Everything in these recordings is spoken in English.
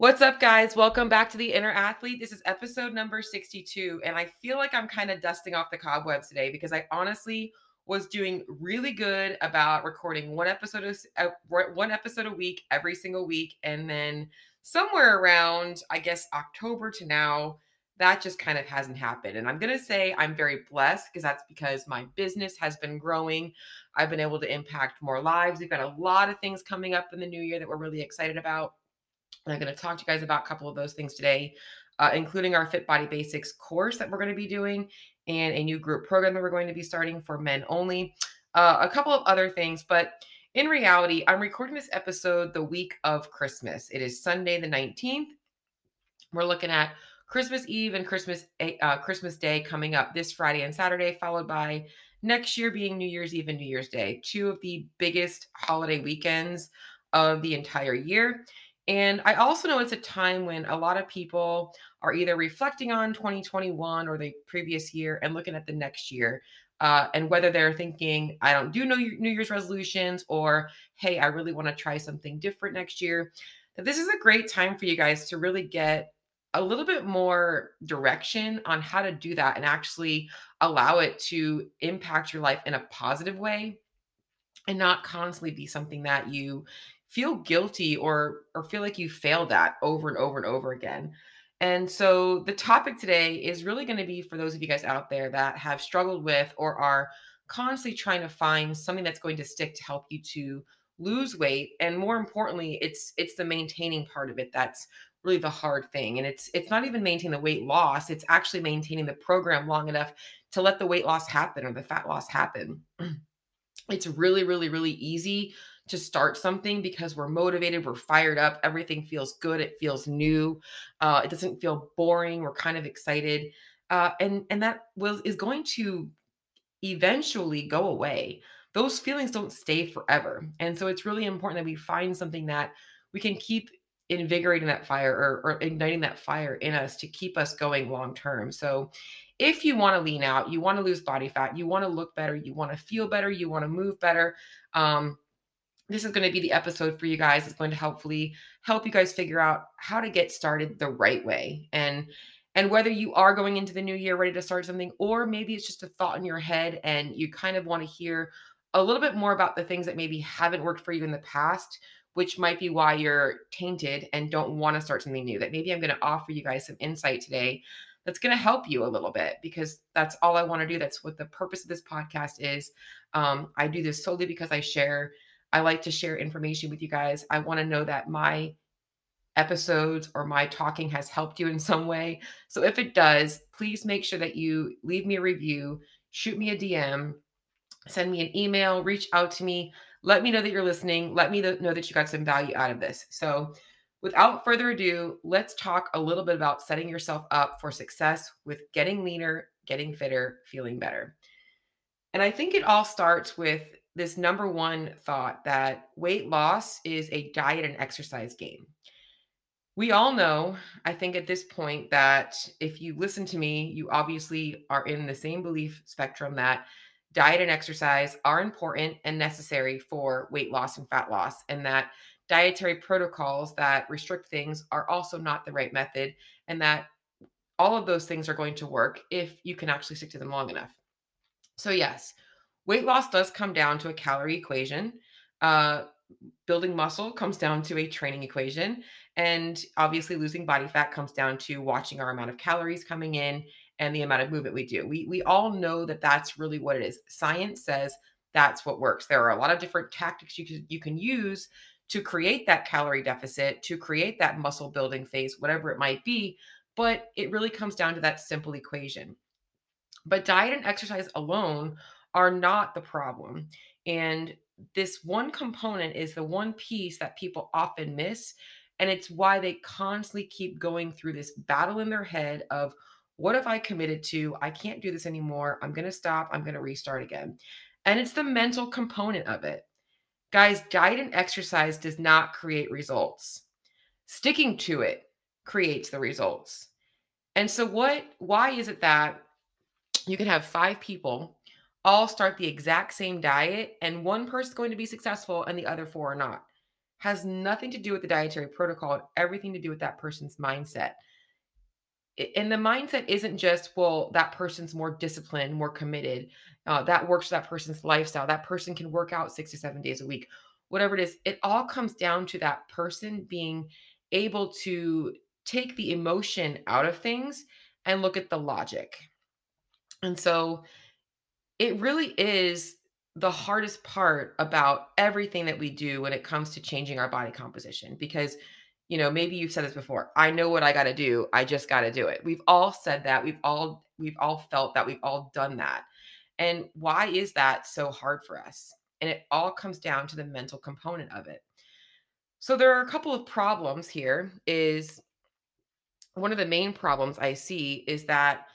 What's up, guys? Welcome back to the Inner Athlete. This is episode number 62, and I feel like I'm kind of dusting off the cobwebs today because I honestly was doing really good about recording one episode of uh, one episode a week every single week, and then somewhere around I guess October to now, that just kind of hasn't happened. And I'm gonna say I'm very blessed because that's because my business has been growing. I've been able to impact more lives. We've got a lot of things coming up in the new year that we're really excited about and I'm going to talk to you guys about a couple of those things today, uh, including our Fit Body Basics course that we're going to be doing and a new group program that we're going to be starting for men only. Uh, a couple of other things, but in reality, I'm recording this episode the week of Christmas. It is Sunday the 19th. We're looking at Christmas Eve and Christmas uh, Christmas Day coming up this Friday and Saturday, followed by next year being New Year's Eve and New Year's Day, two of the biggest holiday weekends of the entire year. And I also know it's a time when a lot of people are either reflecting on 2021 or the previous year and looking at the next year. Uh, and whether they're thinking, I don't do New Year's resolutions, or hey, I really want to try something different next year, that this is a great time for you guys to really get a little bit more direction on how to do that and actually allow it to impact your life in a positive way and not constantly be something that you feel guilty or or feel like you failed at over and over and over again. And so the topic today is really going to be for those of you guys out there that have struggled with or are constantly trying to find something that's going to stick to help you to lose weight. And more importantly it's it's the maintaining part of it that's really the hard thing. And it's it's not even maintaining the weight loss it's actually maintaining the program long enough to let the weight loss happen or the fat loss happen. It's really really really easy to start something because we're motivated, we're fired up, everything feels good, it feels new, uh, it doesn't feel boring, we're kind of excited, uh, and and that will is going to eventually go away. Those feelings don't stay forever, and so it's really important that we find something that we can keep invigorating that fire or, or igniting that fire in us to keep us going long term. So if you want to lean out, you want to lose body fat, you want to look better, you want to feel better, you want to move better, um, this is going to be the episode for you guys. It's going to hopefully help you guys figure out how to get started the right way. And and whether you are going into the new year ready to start something or maybe it's just a thought in your head and you kind of want to hear a little bit more about the things that maybe haven't worked for you in the past, which might be why you're tainted and don't want to start something new. That maybe I'm going to offer you guys some insight today that's going to help you a little bit because that's all I want to do. That's what the purpose of this podcast is. Um, I do this solely because I share I like to share information with you guys. I want to know that my episodes or my talking has helped you in some way. So if it does, please make sure that you leave me a review, shoot me a DM, send me an email, reach out to me. Let me know that you're listening. Let me know that you got some value out of this. So, without further ado, let's talk a little bit about setting yourself up for success with getting leaner, getting fitter, feeling better. And I think it all starts with this number one thought that weight loss is a diet and exercise game. We all know, I think at this point, that if you listen to me, you obviously are in the same belief spectrum that diet and exercise are important and necessary for weight loss and fat loss, and that dietary protocols that restrict things are also not the right method, and that all of those things are going to work if you can actually stick to them long enough. So, yes, weight loss does come down to a calorie equation. Uh, building muscle comes down to a training equation. And obviously, losing body fat comes down to watching our amount of calories coming in and the amount of movement we do. We, we all know that that's really what it is. Science says that's what works. There are a lot of different tactics you can, you can use to create that calorie deficit, to create that muscle building phase, whatever it might be. But it really comes down to that simple equation. But diet and exercise alone are not the problem. And this one component is the one piece that people often miss. And it's why they constantly keep going through this battle in their head of what have I committed to? I can't do this anymore. I'm going to stop. I'm going to restart again. And it's the mental component of it. Guys, diet and exercise does not create results. Sticking to it creates the results. And so what why is it that you can have 5 people all start the exact same diet and one person's going to be successful and the other four are not. has nothing to do with the dietary protocol, everything to do with that person's mindset. And the mindset isn't just, well, that person's more disciplined, more committed. Uh, that works for that person's lifestyle. That person can work out six to seven days a week, whatever it is. It all comes down to that person being able to take the emotion out of things and look at the logic. And so it really is the hardest part about everything that we do when it comes to changing our body composition because you know maybe you've said this before i know what i got to do i just got to do it. We've all said that we've all we've all felt that we've all done that. And why is that so hard for us? And it all comes down to the mental component of it. So there are a couple of problems here is one of the main problems i see is that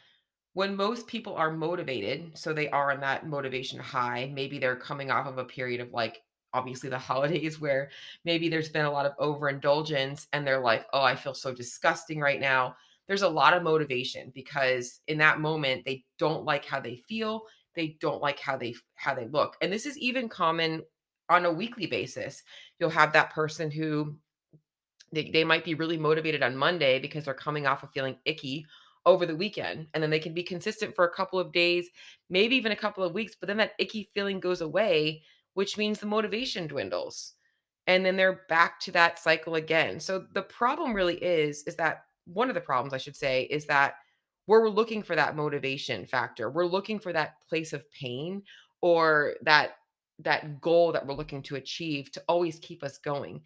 when most people are motivated, so they are on that motivation high, maybe they're coming off of a period of like obviously the holidays where maybe there's been a lot of overindulgence and they're like, "Oh, I feel so disgusting right now." There's a lot of motivation because in that moment they don't like how they feel, they don't like how they how they look. And this is even common on a weekly basis. You'll have that person who they, they might be really motivated on Monday because they're coming off of feeling icky over the weekend and then they can be consistent for a couple of days, maybe even a couple of weeks, but then that icky feeling goes away, which means the motivation dwindles. And then they're back to that cycle again. So the problem really is is that one of the problems I should say is that where we're looking for that motivation factor. We're looking for that place of pain or that that goal that we're looking to achieve to always keep us going.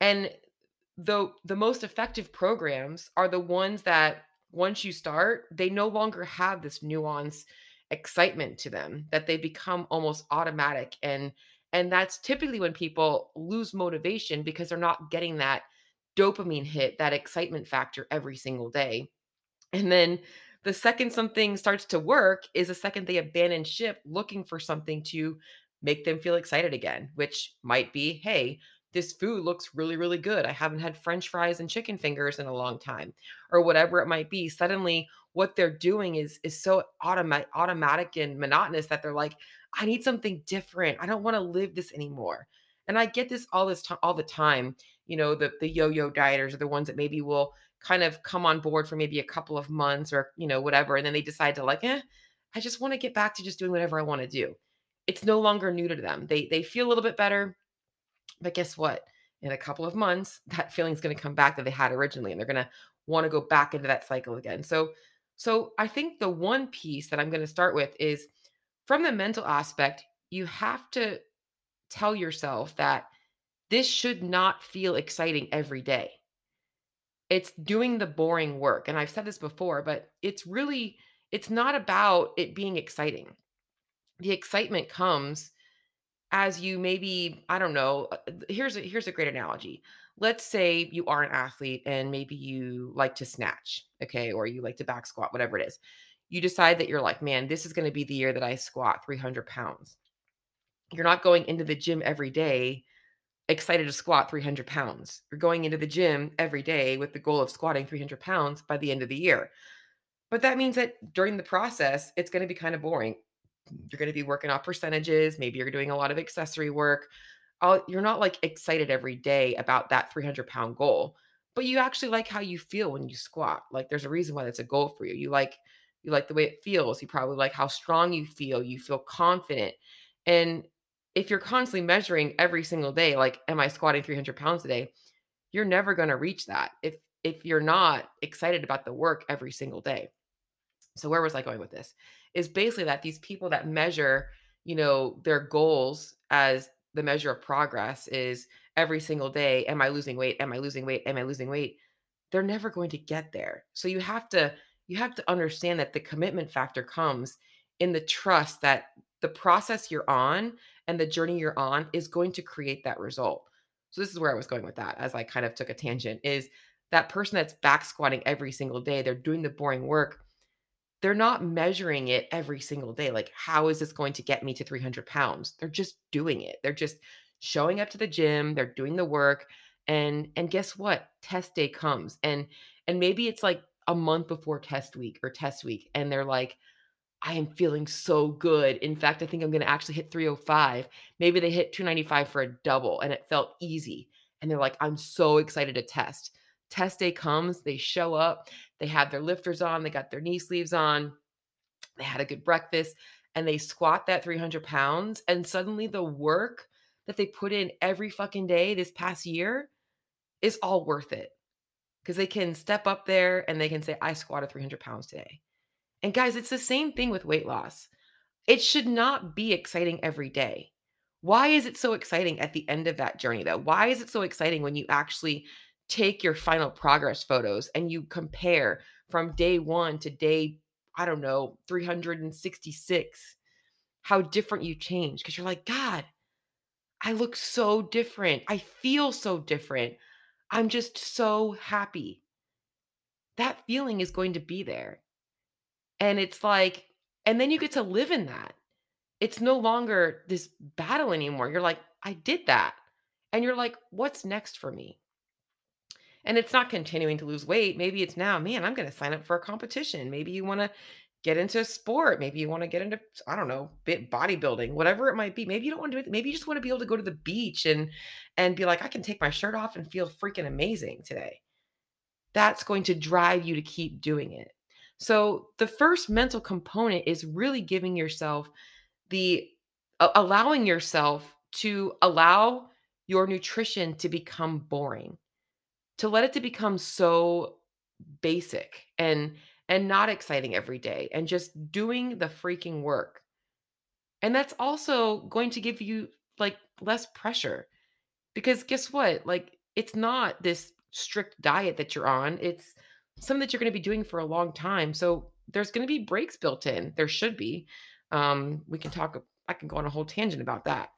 And the the most effective programs are the ones that once you start, they no longer have this nuance excitement to them that they become almost automatic and and that's typically when people lose motivation because they're not getting that dopamine hit, that excitement factor every single day. And then the second something starts to work is the second they abandon ship looking for something to make them feel excited again, which might be, hey, this food looks really, really good. I haven't had french fries and chicken fingers in a long time, or whatever it might be. Suddenly, what they're doing is is so automatic automatic and monotonous that they're like, I need something different. I don't want to live this anymore. And I get this all this time all the time. You know, the the yo-yo dieters are the ones that maybe will kind of come on board for maybe a couple of months or you know whatever and then they decide to like eh i just want to get back to just doing whatever i want to do it's no longer new to them they they feel a little bit better but guess what? In a couple of months, that feeling is going to come back that they had originally, and they're going to want to go back into that cycle again. So, so I think the one piece that I'm going to start with is from the mental aspect, you have to tell yourself that this should not feel exciting every day. It's doing the boring work. And I've said this before, but it's really it's not about it being exciting. The excitement comes as you maybe i don't know uh, here's a here's a great analogy. Let's say you are an athlete and maybe you like to snatch okay or you like to back squat whatever it is. You decide that you're like man this is going to be the year that i squat 300 pounds. You're not going into the gym every day excited to squat 300 pounds. You're going into the gym every day with the goal of squatting 300 pounds by the end of the year. But that means that during the process it's going to be kind of boring you're going to be working off percentages. Maybe you're doing a lot of accessory work. You're not like excited every day about that 300 pound goal, but you actually like how you feel when you squat. Like there's a reason why that's a goal for you. You like you like the way it feels. You probably like how strong you feel. You feel confident. And if you're constantly measuring every single day, like, am I squatting 300 pounds a day? You're never going to reach that if if you're not excited about the work every single day. So where was I going with this? Is basically that these people that measure, you know, their goals as the measure of progress is every single day, am I losing weight? Am I losing weight? Am I losing weight? They're never going to get there. So you have to you have to understand that the commitment factor comes in the trust that the process you're on and the journey you're on is going to create that result. So this is where I was going with that as I kind of took a tangent is that person that's back squatting every single day, they're doing the boring work they're not measuring it every single day. Like, how is this going to get me to 300 pounds? They're just doing it. They're just showing up to the gym. They're doing the work. And, and guess what? Test day comes. And, and maybe it's like a month before test week or test week. And they're like, I am feeling so good. In fact, I think I'm going to actually hit 305. Maybe they hit 295 for a double and it felt easy. and they're like, I'm so excited to test. Test day comes, they show up, they had their lifters on, they got their knee sleeves on, they had a good breakfast, and they squat that 300 pounds. And suddenly the work that they put in every fucking day this past year is all worth it because they can step up there and they can say, I squatted 300 pounds today. And guys, it's the same thing with weight loss. It should not be exciting every day. Why is it so exciting at the end of that journey, though? Why is it so exciting when you actually take your final progress photos and you compare from day one to day, I don't know, 366, how different you change? Because you're like, God, I look so different. I feel so different. I'm just so happy. That feeling is going to be there. And it's like, and then you get to live in that. It's no longer this battle anymore. You're like, I did that. And you're like, what's next for me? And it's not continuing to lose weight. Maybe it's now, man, I'm going to sign up for a competition. Maybe you want to get into a sport. Maybe you want to get into, I don't know, bit bodybuilding, whatever it might be. Maybe you don't want to do it. Maybe you just want to be able to go to the beach and and be like, I can take my shirt off and feel freaking amazing today. That's going to drive you to keep doing it. So the first mental component is really giving yourself the allowing yourself to allow your nutrition to become boring. To let it to become so basic and and not exciting every day and just doing the freaking work. And that's also going to give you like less pressure because guess what? Like it's not this strict diet that you're on. It's something that you're going to be doing for a long time. So there's going to be breaks built in. There should be. Um, we can talk, I can go on a whole tangent about that.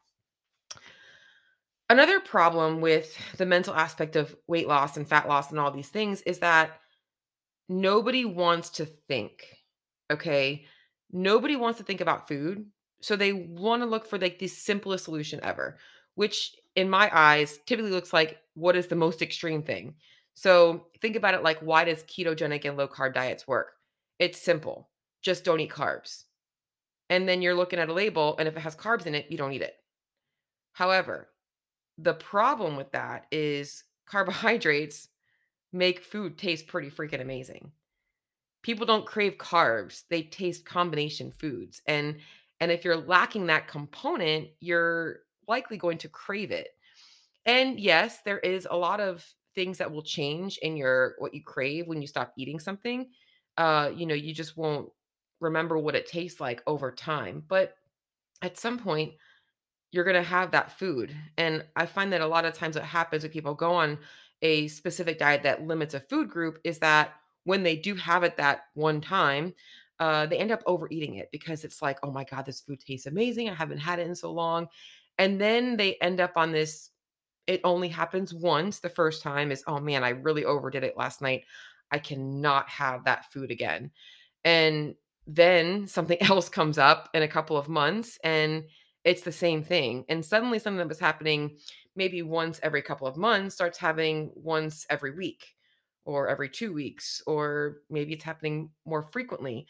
Another problem with the mental aspect of weight loss and fat loss and all these things is that nobody wants to think. Okay. Nobody wants to think about food. So they want to look for like the simplest solution ever, which in my eyes typically looks like what is the most extreme thing. So think about it like why does ketogenic and low carb diets work? It's simple. Just don't eat carbs. And then you're looking at a label, and if it has carbs in it, you don't eat it. However, the problem with that is carbohydrates make food taste pretty freaking amazing. People don't crave carbs, they taste combination foods. And and if you're lacking that component, you're likely going to crave it. And yes, there is a lot of things that will change in your what you crave when you stop eating something. Uh, you know, you just won't remember what it tastes like over time. But at some point, you're going to have that food. And I find that a lot of times what happens when people go on a specific diet that limits a food group is that when they do have it that one time, uh, they end up overeating it because it's like, oh my God, this food tastes amazing. I haven't had it in so long. And then they end up on this, it only happens once. The first time is, oh man, I really overdid it last night. I cannot have that food again. And then something else comes up in a couple of months and it's the same thing. And suddenly something that was happening maybe once every couple of months starts having once every week or every two weeks, or maybe it's happening more frequently.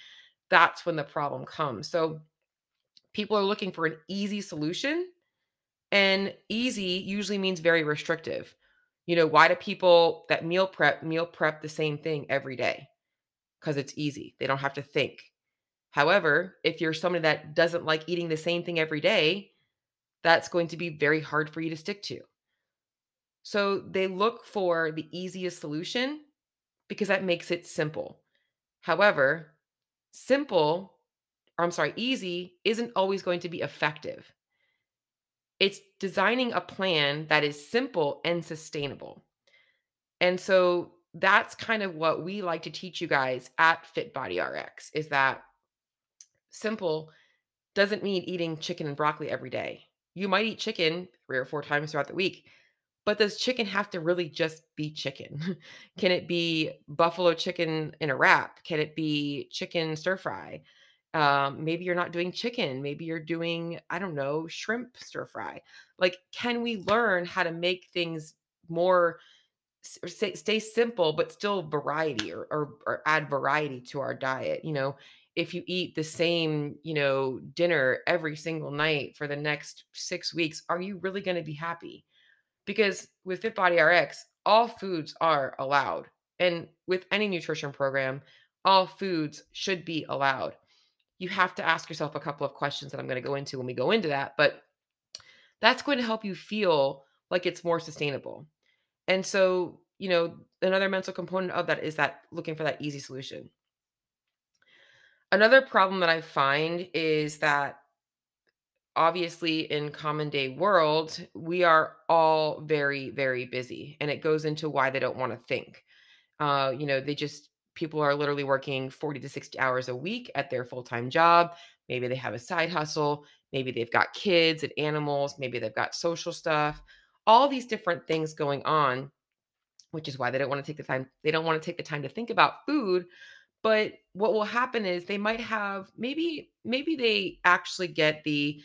That's when the problem comes. So people are looking for an easy solution, and easy usually means very restrictive. You know, why do people that meal prep meal prep the same thing every day? Because it's easy. They don't have to think. However, if you're somebody that doesn't like eating the same thing every day, that's going to be very hard for you to stick to. So they look for the easiest solution because that makes it simple. However, simple, or I'm sorry, easy isn't always going to be effective. It's designing a plan that is simple and sustainable. And so that's kind of what we like to teach you guys at Fit Body RX is that simple doesn't mean eating chicken and broccoli every day. You might eat chicken three or four times throughout the week, but does chicken have to really just be chicken? Can it be buffalo chicken in a wrap? Can it be chicken stir fry? Um, maybe you're not doing chicken. Maybe you're doing, I don't know, shrimp stir fry. Like, can we learn how to make things more stay, stay simple, but still variety or, or, or add variety to our diet? You know, if you eat the same, you know, dinner every single night for the next 6 weeks, are you really going to be happy? Because with Fit Body RX, all foods are allowed. And with any nutrition program, all foods should be allowed. You have to ask yourself a couple of questions that I'm going to go into when we go into that, but that's going to help you feel like it's more sustainable. And so, you know, another mental component of that is that looking for that easy solution. Another problem that I find is that obviously in common day world, we are all very, very busy. And it goes into why they don't want to think. Uh, you know, they just people are literally working 40 to 60 hours a week at their full-time job. Maybe they have a side hustle, maybe they've got kids and animals, maybe they've got social stuff, all these different things going on, which is why they don't want to take the time they don't want to take the time to think about food but what will happen is they might have maybe maybe they actually get the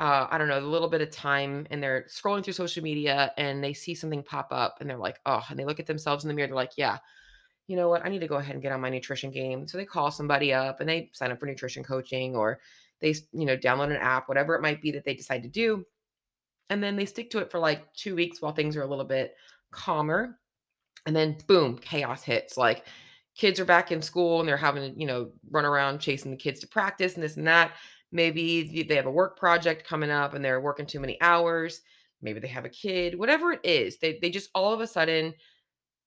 uh, I don't know, a little bit of time and they're scrolling through social media and they see something pop up and they're like, oh, and they look at themselves in the mirror. They're like, yeah, you know what? I need to go ahead and get on my nutrition game. So they call somebody up and they sign up for nutrition coaching or they, you know, download an app, whatever it might be that they decide to do. And then they stick to it for like two weeks while things are a little bit calmer. And then boom, chaos hits. Like kids are back in school and they're having to, you know, run around chasing the kids to practice and this and that Maybe they have a work project coming up and they're working too many hours. Maybe they have a kid, whatever it is. They they just all of a sudden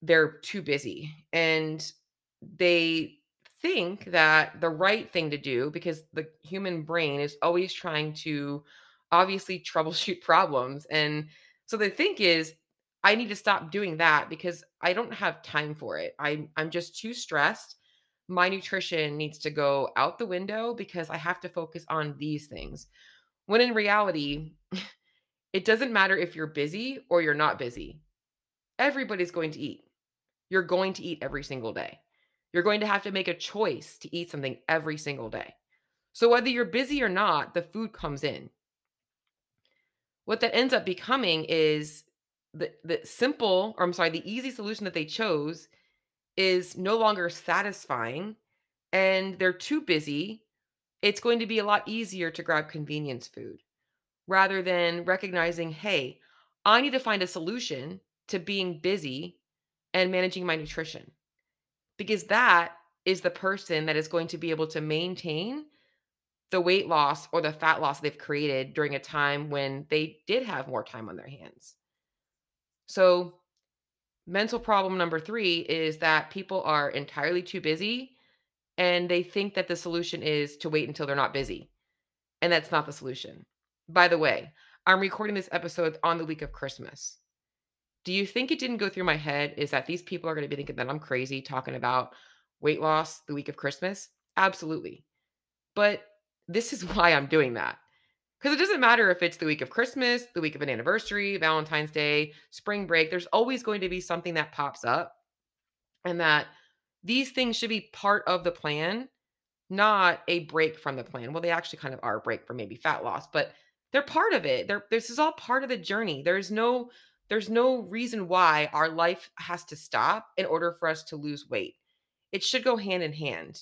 they're too busy and they think that the right thing to do because the human brain is always trying to obviously troubleshoot problems and so the think is I need to stop doing that because I don't have time for it. I'm I'm just too stressed my nutrition needs to go out the window because I have to focus on these things. When in reality, it doesn't matter if you're busy or you're not busy. Everybody's going to eat. You're going to eat every single day. You're going to have to make a choice to eat something every single day. So whether you're busy or not, the food comes in. What that ends up becoming is the the simple, or I'm sorry, the easy solution that they chose is no longer satisfying and they're too busy, it's going to be a lot easier to grab convenience food rather than recognizing, hey, I need to find a solution to being busy and managing my nutrition. Because that is the person that is going to be able to maintain the weight loss or the fat loss they've created during a time when they did have more time on their hands. So, mental problem number three is that people are entirely too busy and they think that the solution is to wait until they're not busy. And that's not the solution. By the way, I'm recording this episode on the week of Christmas. Do you think it didn't go through my head is that these people are going to be thinking that I'm crazy talking about weight loss the week of Christmas? Absolutely. But this is why I'm doing that. Because it doesn't matter if it's the week of Christmas, the week of an anniversary, Valentine's Day, spring break, there's always going to be something that pops up. And that these things should be part of the plan, not a break from the plan. Well, they actually kind of are a break for maybe fat loss, but they're part of it. They're, this is all part of the journey. There's no there's no reason why our life has to stop in order for us to lose weight. It should go hand in hand.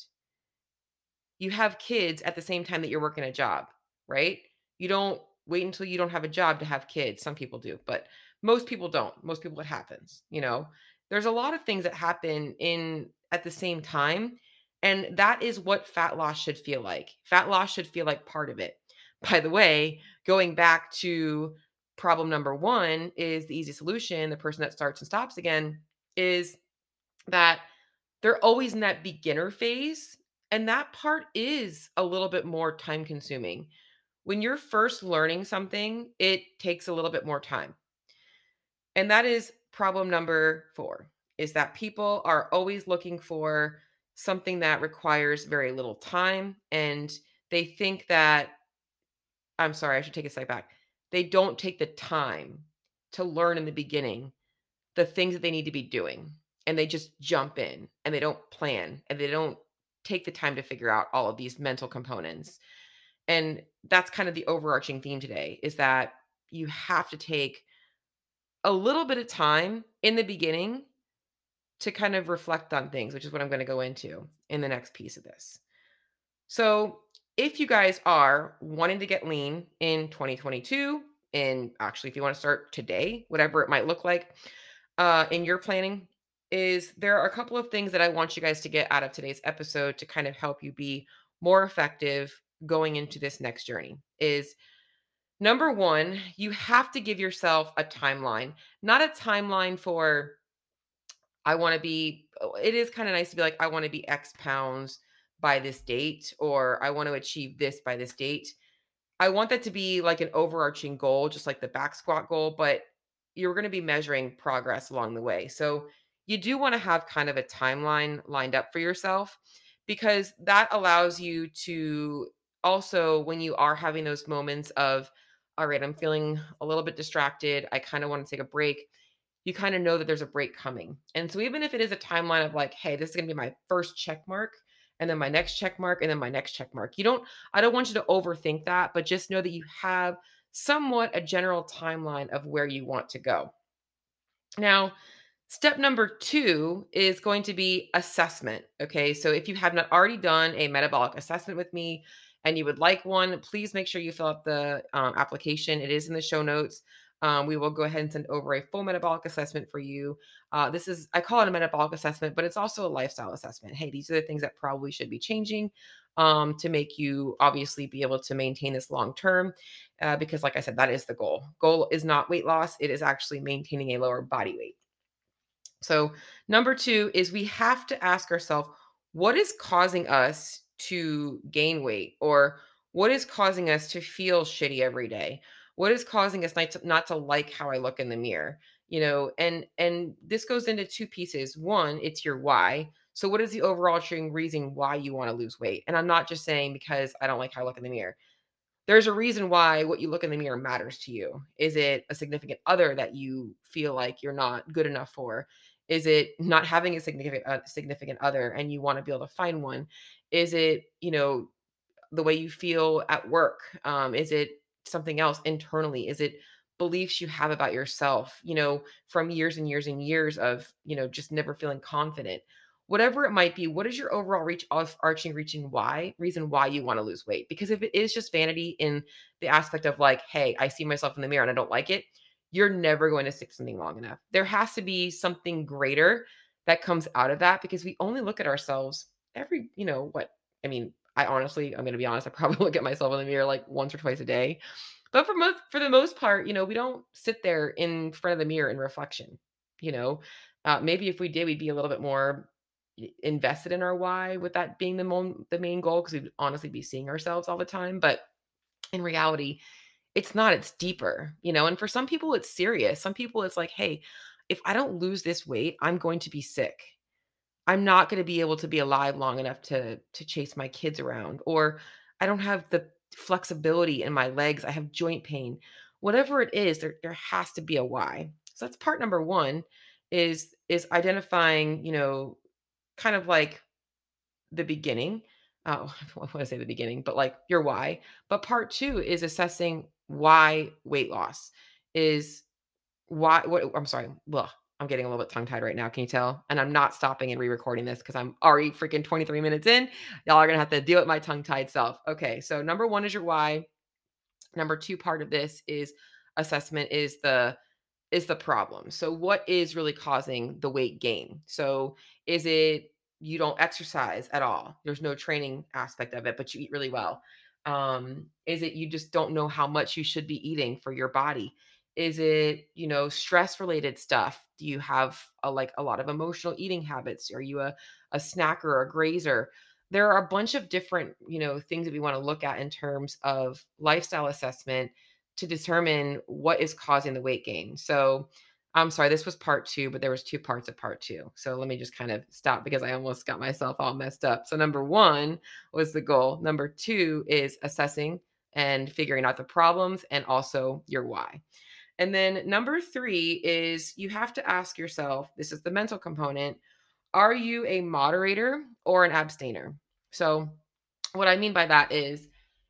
You have kids at the same time that you're working a job, right? You don't wait until you don't have a job to have kids. Some people do, but most people don't. Most people it happens, you know. There's a lot of things that happen in at the same time, and that is what fat loss should feel like. Fat loss should feel like part of it. By the way, going back to problem number 1 is the easy solution, the person that starts and stops again is that they're always in that beginner phase and that part is a little bit more time consuming when you're first learning something, it takes a little bit more time. And that is problem number 4 is that people are always looking for something that requires very little time and they think that I'm sorry, I should take a step back. They don't take the time to learn in the beginning the things that they need to be doing and they just jump in and they don't plan and they don't take the time to figure out all of these mental components and that's kind of the overarching theme today is that you have to take a little bit of time in the beginning to kind of reflect on things, which is what I'm going to go into in the next piece of this. So, if you guys are wanting to get lean in 2022, and actually if you want to start today, whatever it might look like uh, in your planning, is there are a couple of things that I want you guys to get out of today's episode to kind of help you be more effective going into this next journey. Is number one, you have to give yourself a timeline, not a timeline for I want to be, oh, it is kind of nice to be like, I want to be X pounds by this date, or I want to achieve this by this date. I want that to be like an overarching goal, just like the back squat goal, but you're going to be measuring progress along the way. So you do want to have kind of a timeline lined up for yourself because that allows you to also, when you are having those moments of, all right, I'm feeling a little bit distracted, I kind of want to take a break you kind of know that there's a break coming. And so even if it is a timeline of like, hey, this is going to be my first check mark and then my next check mark and then my next check mark. You don't I don't want you to overthink that, but just know that you have somewhat a general timeline of where you want to go. Now, step number 2 is going to be assessment, okay? So if you have not already done a metabolic assessment with me, and you would like one, please make sure you fill out the um, application. It is in the show notes. Um, we will go ahead and send over a full metabolic assessment for you. Uh, this is, I call it a metabolic assessment, but it's also a lifestyle assessment. Hey, these are the things that probably should be changing um, to make you obviously be able to maintain this long term. Uh, because, like I said, that is the goal. Goal is not weight loss, it is actually maintaining a lower body weight. So, number two is we have to ask ourselves what is causing us to gain weight or what is causing us to feel shitty every day? what is causing us not to, not to like how i look in the mirror? You know and and this goes into two pieces. One it's your why. So what is the overarching reason why you want to lose weight? And i'm not just saying because i don't like how i look in the mirror. There's a reason why what you look in the mirror matters to you. Is it a significant other that you feel like you're not good enough for? Is it not having a significant uh, significant other and you want to be able to find one is it you know the way you feel at work um, is it something else internally? Is it beliefs you have about yourself, you know, from years and years and years of, you know, just never feeling confident? Whatever it might be, what is your overall reach arching reaching why reason why you want to lose weight? Because if it is just vanity in the aspect of like, hey, I see myself in the mirror and I don't like it, you're never going to stick something long enough. There has to be something greater that comes out of that because we only look at ourselves every, you know, what I mean, I honestly, I'm going to be honest, I probably look at myself in the mirror like once or twice a day. But for most for the most part, you know, we don't sit there in front of the mirror in reflection, you know. Uh, maybe if we did, we'd be a little bit more invested in our why with that being the mon- the main goal because we'd honestly be seeing ourselves all the time, but in reality, it's not, it's deeper, you know. And for some people it's serious. Some people it's like, "Hey, if I don't lose this weight, I'm going to be sick." I'm not going to be able to be alive long enough to to chase my kids around or I don't have the flexibility in my legs. I have joint pain. Whatever it is, there there has to be a why. So that's part number 1 is is identifying, you know, kind of like the beginning. Oh, I want to say the beginning, but like your why. But part 2 is assessing why weight loss is why what I'm sorry. Well, I'm getting a little bit tongue tied right now. Can you tell? And I'm not stopping and re recording this because I'm already freaking 23 minutes in. Y'all are going to have to deal with my tongue tied self. Okay. So, number one is your why. Number two part of this is assessment is the is the problem. So what is really causing the weight gain? So is it you don't exercise at all? There's no training aspect of it, but you eat really well. Um, is it you just don't know how much you should be eating for your body? Is it, you know, stress related stuff? Do you have a, like a lot of emotional eating habits? Are you a, a snacker or a grazer? There are a bunch of different, you know, things that we want to look at in terms of lifestyle assessment to determine what is causing the weight gain. So, I'm sorry, this was part two, but there was two parts of part two. So let me just kind of stop because I almost got myself all messed up. So number one was the goal. Number two is assessing and figuring out the problems and also your why. And then number three is you have to ask yourself this is the mental component are you a moderator or an abstainer? So, what I mean by that is,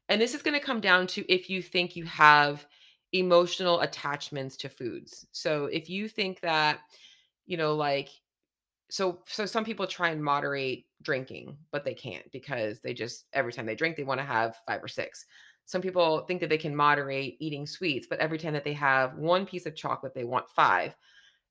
and this is going to come down to if you think you have emotional attachments to foods. So, if you think that, you know, like, so so some people try and moderate drinking but they can't because they just every time they drink they want to have five or six some people think that they can moderate eating sweets, but every time that they have one piece of chocolate, they want five.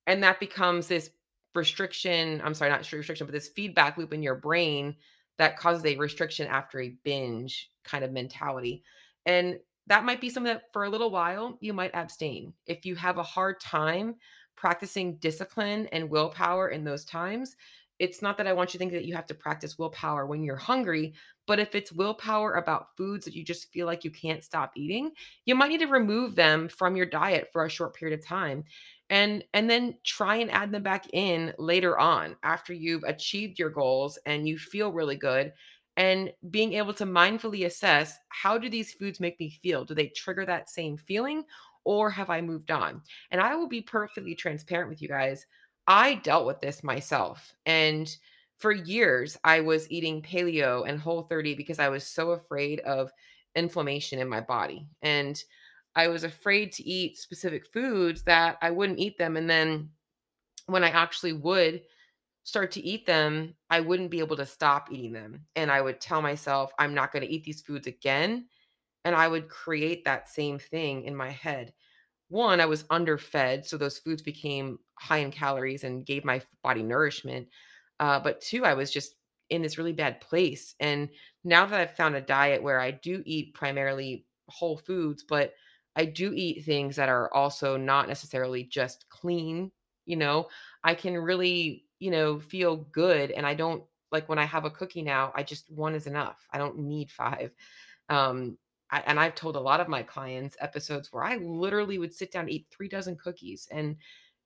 And that becomes this restriction. I'm sorry, not restriction, but this feedback loop in your brain that causes a restriction after a binge kind of mentality. And that might be something that for a little while you might abstain. If you have a hard time practicing discipline and willpower in those times, it's not that I want you to think that you have to practice willpower when you're hungry, but if it's willpower about foods that you just feel like you can't stop eating, you might need to remove them from your diet for a short period of time. And and then try and add them back in later on after you've achieved your goals and you feel really good and being able to mindfully assess how do these foods make me feel? Do they trigger that same feeling or have I moved on? And I will be perfectly transparent with you guys. I dealt with this myself. And for years, I was eating paleo and whole 30 because I was so afraid of inflammation in my body. And I was afraid to eat specific foods that I wouldn't eat them. And then when I actually would start to eat them, I wouldn't be able to stop eating them. And I would tell myself, I'm not going to eat these foods again. And I would create that same thing in my head one, I was underfed, so those foods became high in calories and gave my body nourishment. Uh, but two, I was just in this really bad place. And now that I've found a diet where I do eat primarily whole foods, but I do eat things that are also not necessarily just clean, you know, I can really, you know, feel good. And I don't like when I have a cookie now, I just one is enough. I don't need five. Um, I, and I've told a lot of my clients episodes where I literally would sit down eat three dozen cookies and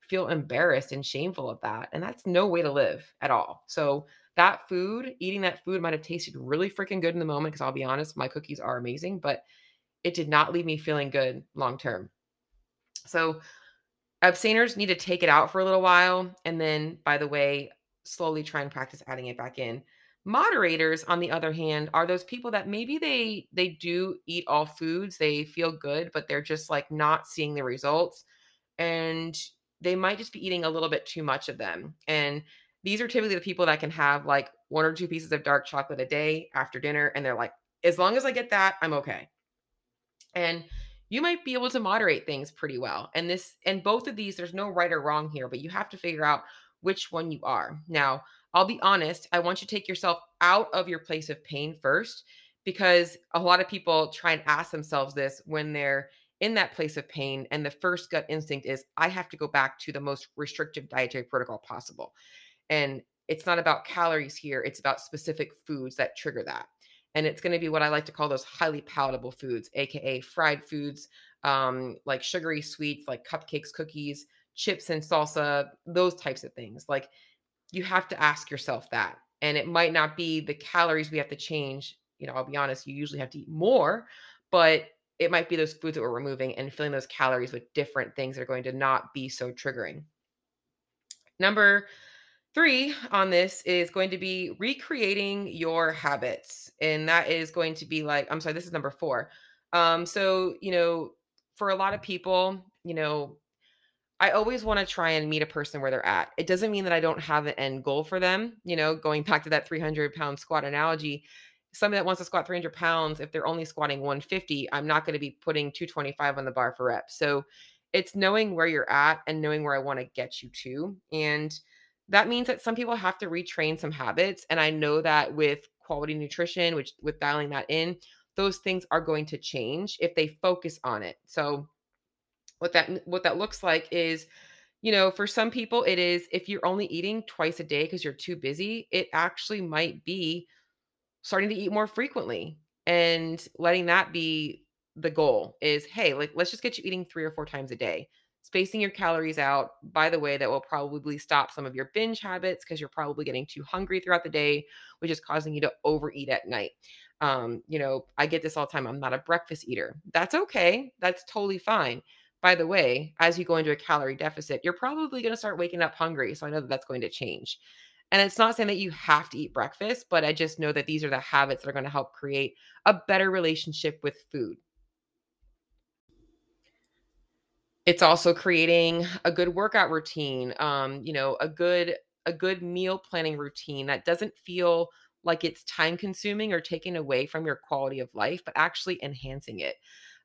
feel embarrassed and shameful of that. And that's no way to live at all. So that food, eating that food might have tasted really freaking good in the moment. Cause I'll be honest, my cookies are amazing, but it did not leave me feeling good long term. So abstainers need to take it out for a little while. And then, by the way, slowly try and practice adding it back in. Moderators, on the other hand, are those people that maybe they they do eat all foods, they feel good, but they're just like not seeing the results and they might just be eating a little bit too much of them. And these are typically the people that can have like one or two pieces of dark chocolate a day after dinner and they're like as long as I get that, I'm okay. And you might be able to moderate things pretty well. And this and both of these there's no right or wrong here, but you have to figure out which one you are. Now, I'll be honest, I want you to take yourself out of your place of pain first because a lot of people try and ask themselves this when they're in that place of pain. And the first gut instinct is, I have to go back to the most restrictive dietary protocol possible. And it's not about calories here, it's about specific foods that trigger that. And it's going to be what I like to call those highly palatable foods, AKA fried foods, um, like sugary sweets, like cupcakes, cookies, chips and salsa, those types of things. Like you have to ask yourself that. And it might not be the calories we have to change. You know, I'll be honest, you usually have to eat more, but it might be those foods that we're removing and filling those calories with different things that are going to not be so triggering. Number three on this is going to be recreating your habits. And that is going to be like, I'm sorry, this is number four. Um, so, you know, for a lot of people, you know, I always want to try and meet a person where they're at. It doesn't mean that I don't have an end goal for them. You know, going back to that 300 pound squat analogy, somebody that wants to squat 300 pounds, if they're only squatting 150, I'm not going to be putting 225 on the bar for reps. So it's knowing where you're at and knowing where I want to get you to. And that means that some people have to retrain some habits. And I know that with quality nutrition, which with dialing that in, those things are going to change if they focus on it. So what that what that looks like is you know for some people it is if you're only eating twice a day because you're too busy it actually might be starting to eat more frequently and letting that be the goal is hey like let's just get you eating three or four times a day. Spacing your calories out by the way that will probably stop some of your binge habits because you're probably getting too hungry throughout the day which is causing you to overeat at night. Um you know i get this all the time i'm not a breakfast eater. That's okay that's totally fine by the way, as you go into a calorie deficit, you're probably going to start waking up hungry. So I know that that's going to change. And it's not saying that you have to eat breakfast, but I just know that these are the habits that are going to help create a better relationship with food. It's also creating a good workout routine, um, you know, a good a good meal planning routine that doesn't feel like it's time consuming or taking away from your quality of life, but actually enhancing it.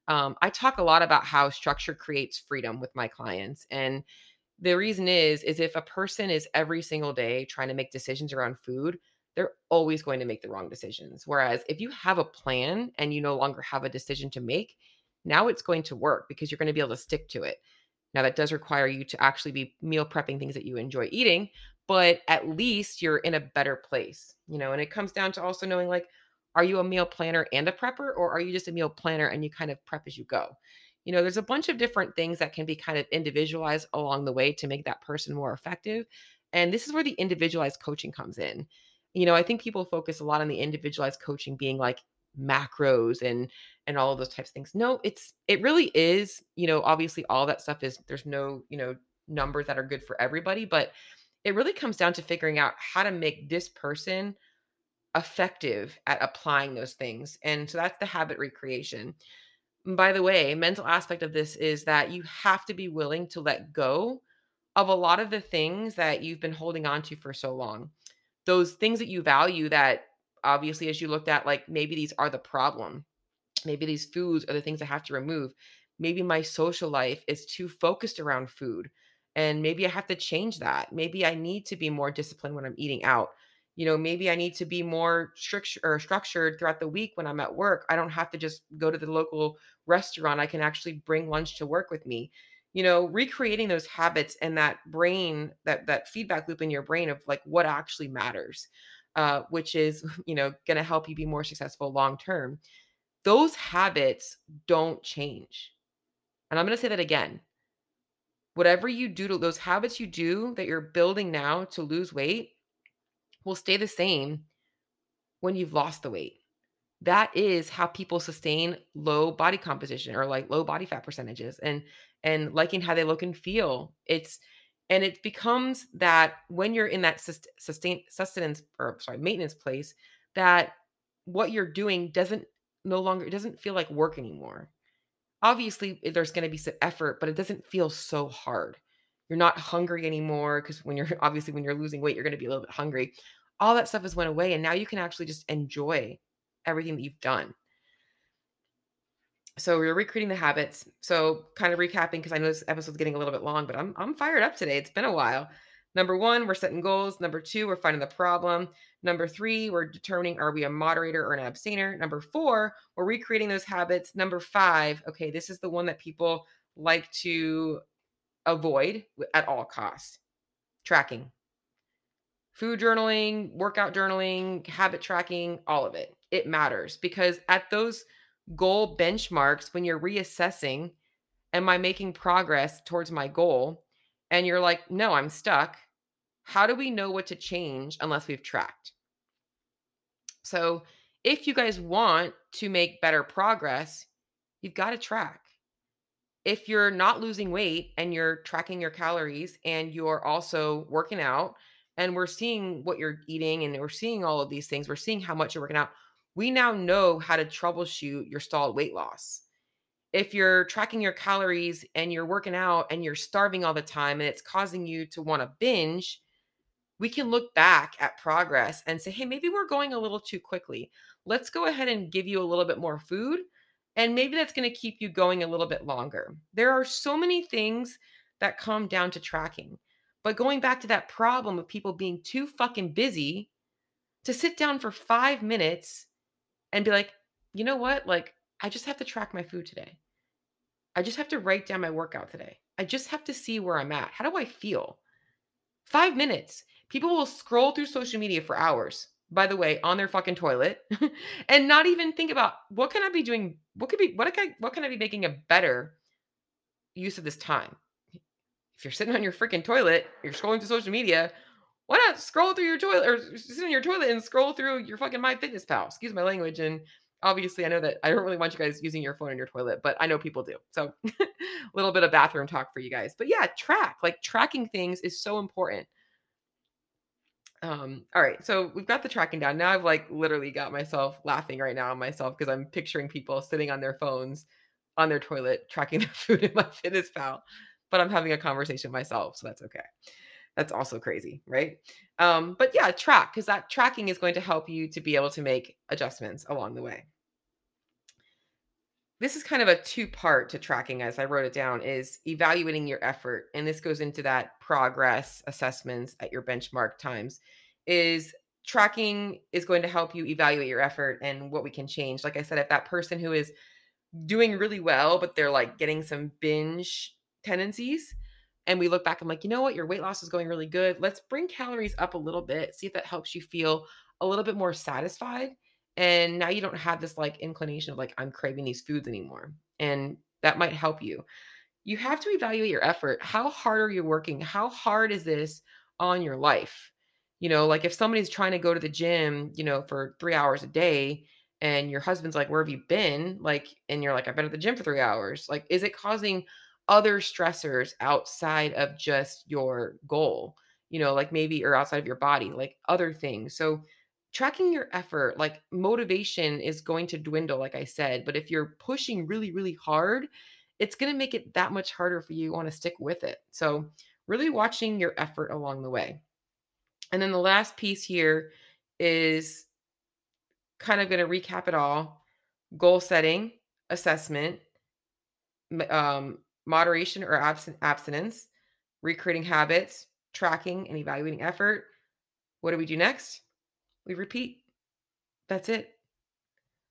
Um, I talk a lot about how structure creates freedom with my clients. And the reason is, is if a person is every single day trying to make decisions around food, they're always going to make the wrong decisions. Whereas if you have a plan and you no longer have a decision to make, now it's going to work because you're going to be able to stick to it. Now, that does require you to actually be meal prepping things that you enjoy eating, but at least you're in a better place, you know. And it comes down to also knowing like, are you a meal planner and a prepper, or are you just a meal planner and you kind of prep as you go? You know, there's a bunch of different things that can be kind of individualized along the way to make that person more effective. And this is where the individualized coaching comes in. You know, I think people focus a lot on the individualized coaching being like macros and and all of those types of things. No, it's it really is, you know, obviously all that stuff is there's no, you know, numbers that are good for everybody, but it really comes down to figuring out how to make this person effective at applying those things. And so that's the habit recreation. by the way, mental aspect of this is that you have to be willing to let go of a lot of the things that you've been holding on to for so long. Those things that you value that obviously as you looked at like maybe these are the problem maybe these foods are the things i have to remove maybe my social life is too focused around food and maybe i have to change that maybe i need to be more disciplined when i'm eating out you know maybe i need to be more strict or structured throughout the week when i'm at work. I don't have to just go to the local restaurant i can actually bring lunch to work with me. You know recreating those habits and that brain that that feedback loop in your brain of like what actually matters uh, which is you know going to help you be more successful long term. Those habits don't change. And i'm going to say that again. Whatever you do to those habits you do that you're building now to lose weight will stay the same when you've lost the weight. That is how people sustain low body composition or like low body fat percentages and and liking how they look and feel. It's and it becomes that when you're in that sustain sustenance or sorry maintenance place that what you're doing doesn't no longer it doesn't feel like work anymore. Obviously there's going to be some effort but it doesn't feel so hard you're not hungry anymore because when you're obviously when you're losing weight you're going to be a little bit hungry all that stuff has went away and now you can actually just enjoy everything that you've done so we're recreating the habits. So kind of recapping because I know this episode's getting a little bit long, but I'm I'm fired up today. It's been a while. Number one, we're setting goals. Number two, we're finding the problem. Number three, we're determining are we a moderator or an abstainer. Number four, we're recreating those habits. Number five, okay, this is the one that people like to avoid at all costs tracking. Food journaling, workout journaling, habit tracking, all of it. It matters because at those goal benchmarks when you're reassessing am i making progress towards my goal and you're like no i'm stuck how do we know what to change unless we've tracked so if you guys want to make better progress you've got to track if you're not losing weight and you're tracking your calories and you're also working out and we're seeing what you're eating and we're seeing all of these things we're seeing how much you're working out we now know how to troubleshoot your stalled weight loss. If you're tracking your calories and you're working out and you're starving all the time and it's causing you to want to binge, we can look back at progress and say, hey, maybe we're going a little too quickly. Let's go ahead and give you a little bit more food. And maybe that's going to keep you going a little bit longer. There are so many things that come down to tracking. But going back to that problem of people being too fucking busy to sit down for five minutes and be like, you know what? Like, I just have to track my food today. I just have to write down my workout today. I just have to see where I'm at. How do I feel? Five minutes. People will scroll through social media for hours, by the way, on their fucking toilet and not even think about what can I be doing? What could be, what can I, what can I be making a better use of this time? If you're sitting on your freaking toilet, you're scrolling through social media, why not scroll through your toilet or sit in your toilet and scroll through your fucking MyFitnessPal? Excuse my language. And obviously, I know that I don't really want you guys using your phone in your toilet, but I know people do. So, a little bit of bathroom talk for you guys. But yeah, track like tracking things is so important. Um, all right, so we've got the tracking down. Now I've like literally got myself laughing right now myself because I'm picturing people sitting on their phones on their toilet tracking their food in MyFitnessPal, But I'm having a conversation myself, so that's okay. That's also crazy, right? Um, but yeah, track because that tracking is going to help you to be able to make adjustments along the way. This is kind of a two part to tracking as I wrote it down is evaluating your effort. And this goes into that progress assessments at your benchmark times. Is tracking is going to help you evaluate your effort and what we can change. Like I said, if that person who is doing really well, but they're like getting some binge tendencies, and we look back, I'm like, you know what, your weight loss is going really good. Let's bring calories up a little bit, see if that helps you feel a little bit more satisfied. And now you don't have this like inclination of like, I'm craving these foods anymore. And that might help you. You have to evaluate your effort. How hard are you working? How hard is this on your life? You know, like if somebody's trying to go to the gym, you know, for three hours a day and your husband's like, Where have you been? Like, and you're like, I've been at the gym for three hours. Like, is it causing other stressors outside of just your goal? You know, like maybe or outside of your body, like other things. So tracking your effort, like motivation is going to dwindle, like I said. But if you're pushing really, really hard, it's going to make it that much harder for you want to stick with it. So, really watching your effort along the way. And then the last piece here is kind of going to recap it all goal setting, assessment, um, moderation or abstinence, recreating habits, tracking and evaluating effort. What do we do next? We repeat. That's it.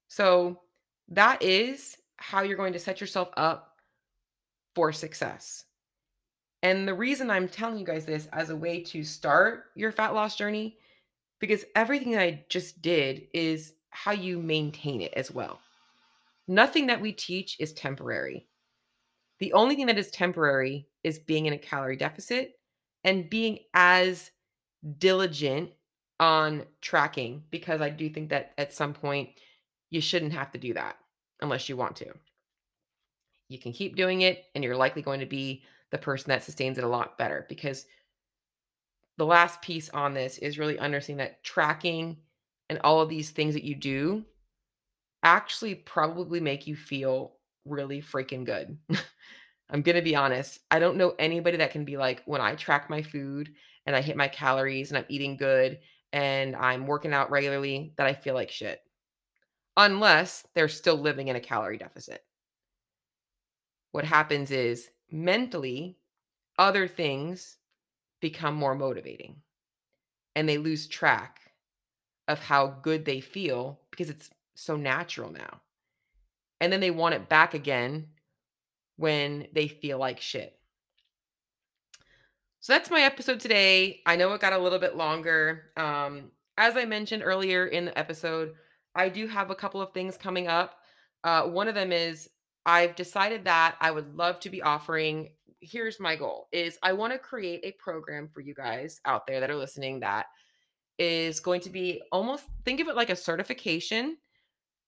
So that is how you're going to set yourself up for success. And the reason I'm telling you guys this as a way to start your fat loss journey, because everything that I just did is how you maintain it as well. Nothing that we teach is temporary. The only thing that is temporary is being in a calorie deficit and being as diligent on tracking because I do think that at some point you shouldn't have to do that unless you want to. You can keep doing it and you're likely going to be the person that sustains it a lot better because the last piece on this is really understanding that tracking and all of these things that you do actually probably make you feel really freaking good. I'm going to be honest. I don't know anybody that can be like, when I track my food and I hit my calories and I'm eating good and I'm working out regularly, that I feel like shit. Unless they're still living in a calorie deficit. What happens is mentally, other things become more motivating and they lose track of how good they feel because it's so natural now. And then they want it back again when they feel like shit. So that's my episode today. I know it got a little bit longer. Um, as I mentioned earlier in the episode, I do have a couple of things coming up. Uh, one of them is I've decided that I would love to be offering. Here's my goal: is I want to create a program for you guys out there that are listening that is going to be almost think of it like a certification.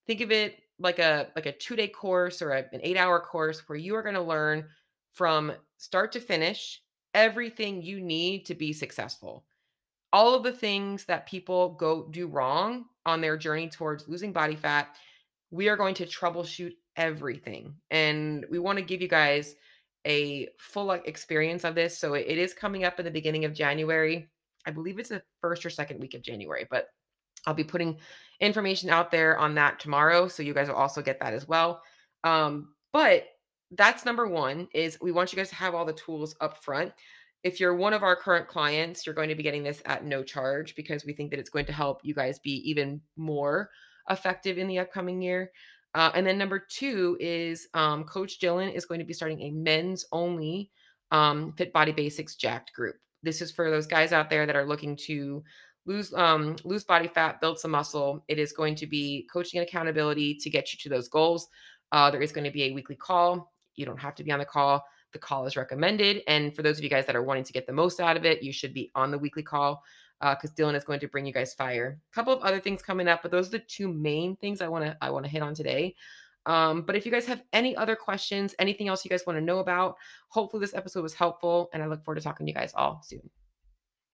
Think of it like a like a two day course or a, an eight hour course where you are going to learn from start to finish everything you need to be successful all of the things that people go do wrong on their journey towards losing body fat we are going to troubleshoot everything and we want to give you guys a full experience of this so it is coming up in the beginning of january i believe it's the first or second week of january but I'll be putting information out there on that tomorrow. So you guys will also get that as well. Um, but that's number one is we want you guys to have all the tools up front. If you're one of our current clients, you're going to be getting this at no charge because we think that it's going to help you guys be even more effective in the upcoming year. Uh, and then number two is um, Coach Dylan is going to be starting a men's only um, Fit Body Basics Jacked group. This is for those guys out there that are looking to lose um lose body fat build some muscle it is going to be coaching and accountability to get you to those goals uh, there is going to be a weekly call you don't have to be on the call. The call is recommended. And for those of you guys that are wanting to get the most out of it you should be on the weekly call because uh, dylan is going to bring you guys fire. A couple of other things coming up but those are the two main things i want to i want to hit on today. Um, but if you guys have any other questions anything else you guys want to know about hopefully this episode was helpful and i look forward to talking to you guys all soon